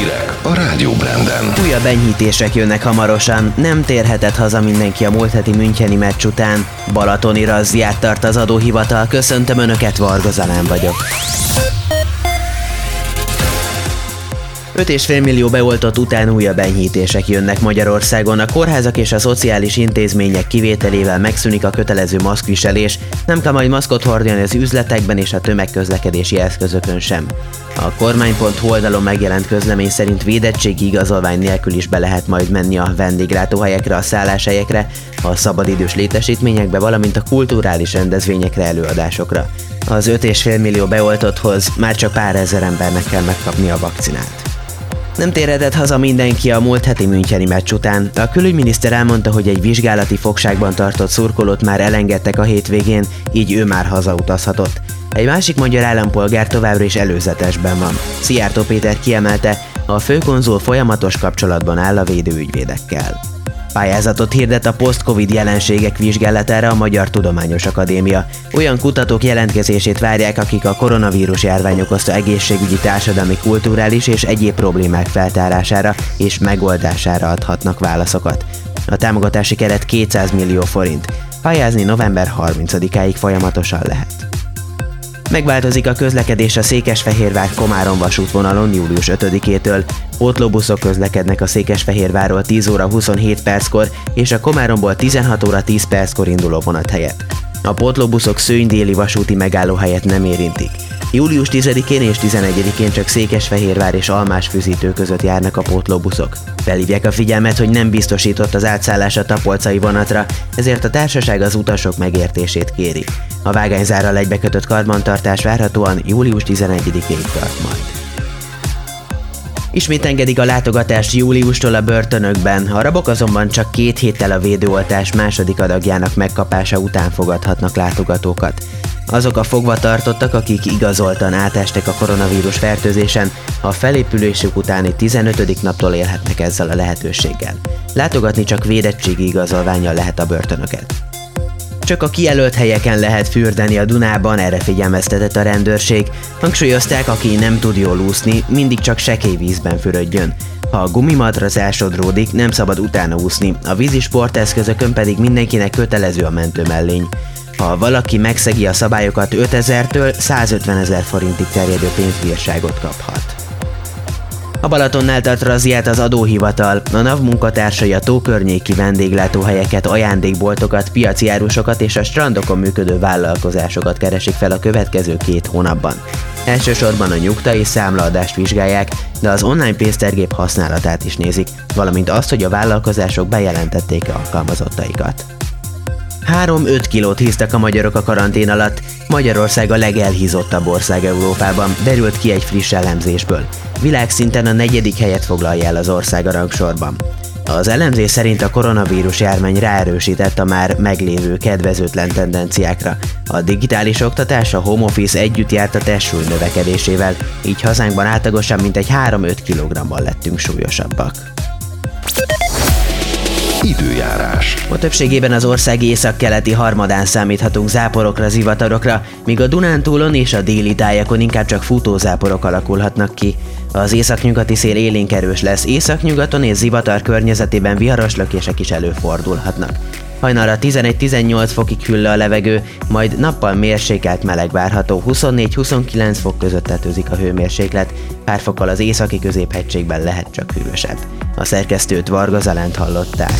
Hírek a Rádió Branden. Újabb enyhítések jönnek hamarosan. Nem térhetett haza mindenki a múlt heti Müncheni meccs után. Balatoni razziát tart az adóhivatal. Köszöntöm Önöket, Varga Zalán vagyok. 5,5 millió beoltott után újabb enyhítések jönnek Magyarországon. A kórházak és a szociális intézmények kivételével megszűnik a kötelező maszkviselés, nem kell majd maszkot hordani az üzletekben és a tömegközlekedési eszközökön sem. A kormány.hu oldalon megjelent közlemény szerint védettségi igazolvány nélkül is be lehet majd menni a vendéglátóhelyekre, a szálláshelyekre, a szabadidős létesítményekbe, valamint a kulturális rendezvényekre, előadásokra. Az 5,5 millió beoltotthoz már csak pár ezer embernek kell megkapni a vakcinát. Nem térhetett haza mindenki a múlt heti Müncheni meccs után. A külügyminiszter elmondta, hogy egy vizsgálati fogságban tartott szurkolót már elengedtek a hétvégén, így ő már hazautazhatott. Egy másik magyar állampolgár továbbra is előzetesben van. Szijjártó Péter kiemelte, a főkonzul folyamatos kapcsolatban áll a védőügyvédekkel. Pályázatot hirdet a post-covid jelenségek vizsgálatára a Magyar Tudományos Akadémia. Olyan kutatók jelentkezését várják, akik a koronavírus járvány okozta egészségügyi, társadalmi, kulturális és egyéb problémák feltárására és megoldására adhatnak válaszokat. A támogatási keret 200 millió forint. Pályázni november 30-áig folyamatosan lehet. Megváltozik a közlekedés a Székesfehérvár-Komárom vasútvonalon július 5-től. Pótlóbuszok közlekednek a Székesfehérvárról 10 óra 27 perckor és a Komáromból 16 óra 10 perckor induló vonat helyett. A pótlóbuszok Szőny déli vasúti megállóhelyet nem érintik. Július 10-én és 11-én csak Székesfehérvár és Almás fűzítő között járnak a pótlóbuszok. Felhívják a figyelmet, hogy nem biztosított az átszállás a tapolcai vonatra, ezért a társaság az utasok megértését kéri. A vágányzárral egybekötött karbantartás várhatóan július 11-ig tart majd. Ismét engedik a látogatást júliustól a börtönökben, a rabok azonban csak két héttel a védőoltás második adagjának megkapása után fogadhatnak látogatókat. Azok a fogva tartottak, akik igazoltan átestek a koronavírus fertőzésen, a felépülésük utáni 15. naptól élhetnek ezzel a lehetőséggel. Látogatni csak védettségi igazolványjal lehet a börtönöket. Csak a kijelölt helyeken lehet fürdeni a Dunában, erre figyelmeztetett a rendőrség. Hangsúlyozták, aki nem tud jól úszni, mindig csak sekély vízben fürödjön. Ha a gumimadraz elsodródik, nem szabad utána úszni, a vízi sporteszközökön pedig mindenkinek kötelező a mentőmellény. Ha valaki megszegi a szabályokat 5000-től 150 ezer forintig terjedő pénzbírságot kaphat. A Balatonnál tart razziát az adóhivatal, a NAV munkatársai a tókörnyéki vendéglátóhelyeket, ajándékboltokat, piaci árusokat és a strandokon működő vállalkozásokat keresik fel a következő két hónapban. Elsősorban a nyugta és számlaadást vizsgálják, de az online pénztergép használatát is nézik, valamint azt, hogy a vállalkozások bejelentették-e alkalmazottaikat. 3-5 kilót híztak a magyarok a karantén alatt. Magyarország a legelhízottabb ország Európában, derült ki egy friss elemzésből. Világszinten a negyedik helyet foglalja el az ország a rangsorban. Az elemzés szerint a koronavírus járvány ráerősített a már meglévő kedvezőtlen tendenciákra. A digitális oktatás, a home office együtt járt a testsúly növekedésével, így hazánkban átlagosan mintegy 3-5 kg-ban lettünk súlyosabbak. Időjárás. A többségében az ország északkeleti harmadán számíthatunk záporokra, zivatarokra, míg a Dunántúlon és a déli tájakon inkább csak futózáporok alakulhatnak ki. Az északnyugati szél élénk erős lesz, északnyugaton és zivatar környezetében viharos lökések is előfordulhatnak. Hajnalra 11-18 fokig hűl a levegő, majd nappal mérsékelt meleg várható, 24-29 fok között tetőzik a hőmérséklet, pár fokkal az északi középhegységben lehet csak hűvösebb. A szerkesztőt Varga Zalent hallották.